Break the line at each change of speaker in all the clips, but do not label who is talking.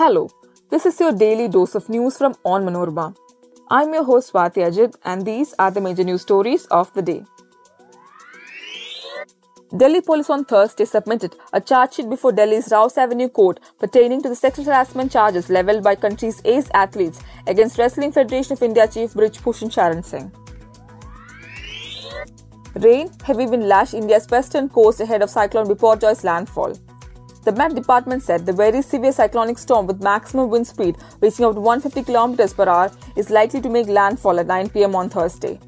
Hello, this is your daily dose of news from Onmanorama. I'm your host Swati Ajit, and these are the major news stories of the day. Delhi police on Thursday submitted a charge sheet before Delhi's Rouse Avenue court pertaining to the sexual harassment charges leveled by country's ace athletes against Wrestling Federation of India chief Brij Bhushan Sharan Singh. Rain, heavy wind lash India's western coast ahead of cyclone Biparjoy's landfall. The Met Department said the very severe cyclonic storm with maximum wind speed reaching up to 150 km per hour is likely to make landfall at 9 pm on Thursday.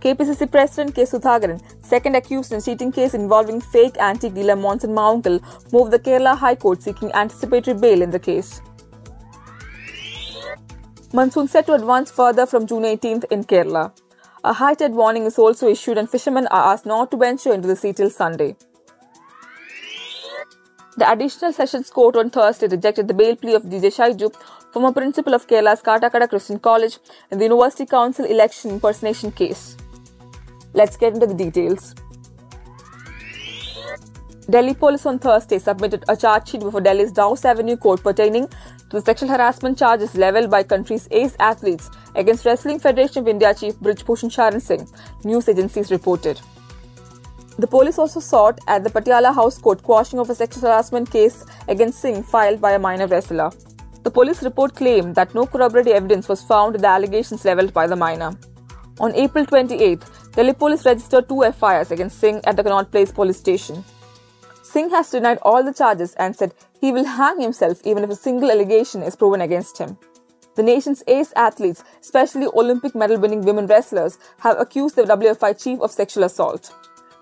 KPCC President K. Sudhakaran, second accused in cheating case involving fake antique dealer Monson Mavunkal, moved the Kerala High Court seeking anticipatory bail in the case. Monsoon set to advance further from June 18th in Kerala. A high tide warning is also issued and fishermen are asked not to venture into the sea till Sunday. The Additional Sessions Court on Thursday rejected the bail plea of DJ Shaiju, former principal of Kerala's Kattakada Christian College, in the University Council election impersonation case. Let's get into the details. Delhi police on Thursday submitted a charge sheet before Delhi's Rouse Avenue court pertaining to the sexual harassment charges leveled by country's ace athletes against Wrestling Federation of India chief Brij Bhushan Sharan Singh, news agencies reported. The police also sought at the Patiala House Court quashing of a sexual harassment case against Singh filed by a minor wrestler. The police report claimed that no corroborative evidence was found in the allegations leveled by the minor. On April 28th, Delhi police registered two FIRs against Singh at the Connaught Place police station. Singh has denied all the charges and said he will hang himself even if a single allegation is proven against him. The nation's ace athletes, especially Olympic medal winning women wrestlers, have accused the WFI chief of sexual assault.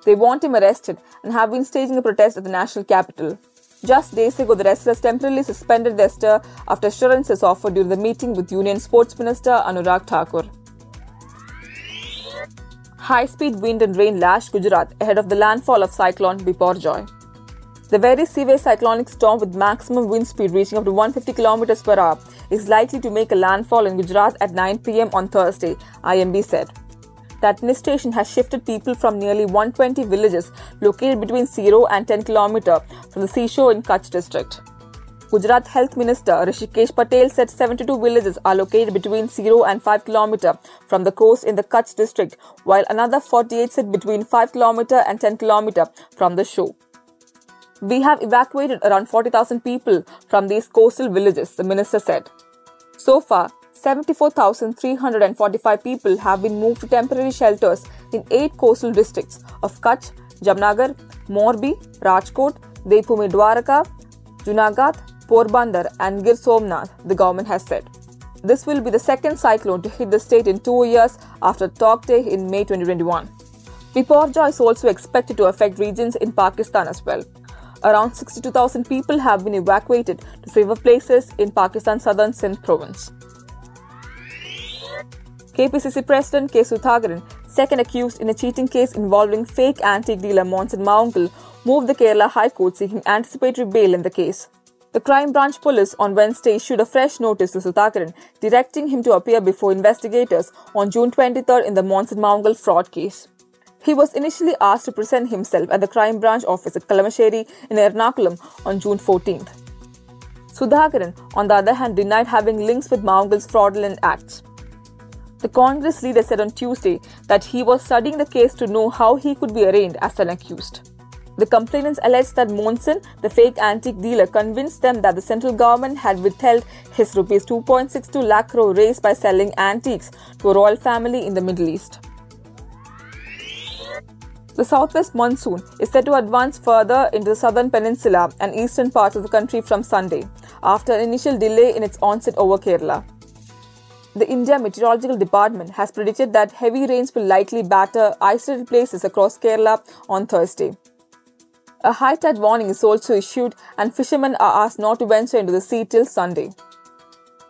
They want him arrested and have been staging a protest at the national capital. Just days ago, the wrestlers temporarily suspended their stir after assurances offered during the meeting with Union Sports Minister Anurag Thakur. High speed wind and rain lashed Gujarat ahead of the landfall of cyclone Biparjoy. The very severe cyclonic storm with maximum wind speed reaching up to 150 km per hour is likely to make a landfall in Gujarat at 9 pm on Thursday, IMD said the administration has shifted people from nearly 120 villages located between 0 and 10 km from the seashore in Kutch district. Gujarat Health Minister Rishikesh Patel said 72 villages are located between 0 and 5 km from the coast in the Kutch district, while another 48 sit between 5 km and 10 km from the shore. We have evacuated around 40,000 people from these coastal villages, the minister said. So far, 74,345 people have been moved to temporary shelters in eight coastal districts of Kutch, Jamnagar, Morbi, Rajkot, Devbhoomi Dwarka, Junagadh, Porbandar, and Gir Somnath, the government has said. This will be the second cyclone to hit the state in two years after Taukte in May 2021. Biparjoy is also expected to affect regions in Pakistan as well. Around 62,000 people have been evacuated to safer places in Pakistan's southern Sindh province. KPCC President K. Sudhakaran, second accused in a cheating case involving fake antique dealer Monson Mavunkal, moved the Kerala High Court seeking anticipatory bail in the case. The crime branch police on Wednesday issued a fresh notice to Sudhakaran, directing him to appear before investigators on June 23 in the Monson Mavunkal fraud case. He was initially asked to present himself at the crime branch office at Kalamassery in Ernakulam on June 14. Sudhakaran, on the other hand, denied having links with Mavunkal's fraudulent acts. The Congress leader said on Tuesday that he was studying the case to know how he could be arraigned as an accused. The complainants alleged that Monson, the fake antique dealer, convinced them that the central government had withheld his rupees 2.62 lakh crore raised by selling antiques to a royal family in the Middle East. The southwest monsoon is set to advance further into the southern peninsula and eastern parts of the country from Sunday, after an initial delay in its onset over Kerala. The India Meteorological Department has predicted that heavy rains will likely batter isolated places across Kerala on Thursday. A high tide warning is also issued, and fishermen are asked not to venture into the sea till Sunday.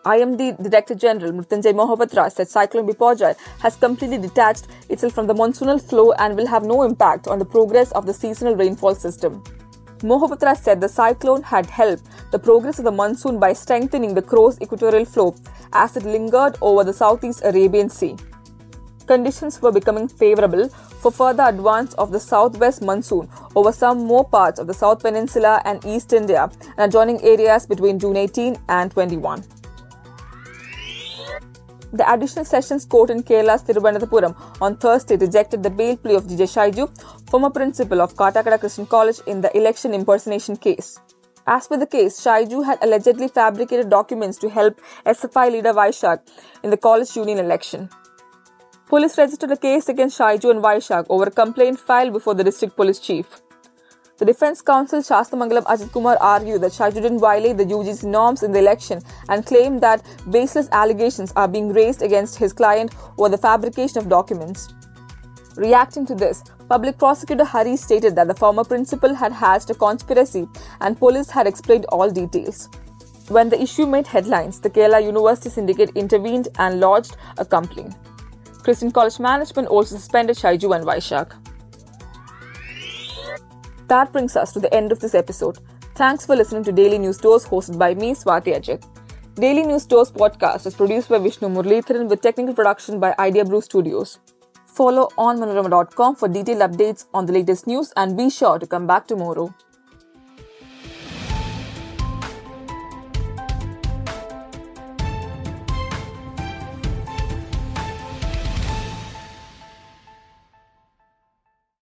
IMD Director General Mrutyunjay Mohapatra said Cyclone Biparjoy has completely detached itself from the monsoonal flow and will have no impact on the progress of the seasonal rainfall system. Mohapatra said the cyclone had helped the progress of the monsoon by strengthening the cross equatorial flow as it lingered over the southeast Arabian Sea. Conditions were becoming favorable for further advance of the southwest monsoon over some more parts of the South Peninsula and East India and adjoining areas between June 18 and 21. The Additional Sessions Court in Kerala's Thiruvananthapuram on Thursday rejected the bail plea of DJ Shaiju, former principal of Kattakada Christian College, in the election impersonation case. As per the case, Shaiju had allegedly fabricated documents to help SFI leader Vaishak in the college union election. Police registered a case against Shaiju and Vaishak over a complaint filed before the district police chief. The defense counsel Shastamangalam Ajit Kumar argued that Shaiju didn't violate the UGC norms in the election and claimed that baseless allegations are being raised against his client over the fabrication of documents. Reacting to this, Public Prosecutor Hari stated that the former principal had hatched a conspiracy and police had explained all details. When the issue made headlines, the Kerala University Syndicate intervened and lodged a complaint. Christian College Management also suspended Shaiju and Vaishak. That brings us to the end of this episode. Thanks for listening to Daily News Dose hosted by me, Swati Ajit. Daily News Dose podcast is produced by Vishnu Murlitharan with technical production by Idea Brew Studios. Follow on manorama.com for detailed updates on the latest news and be sure to come back tomorrow.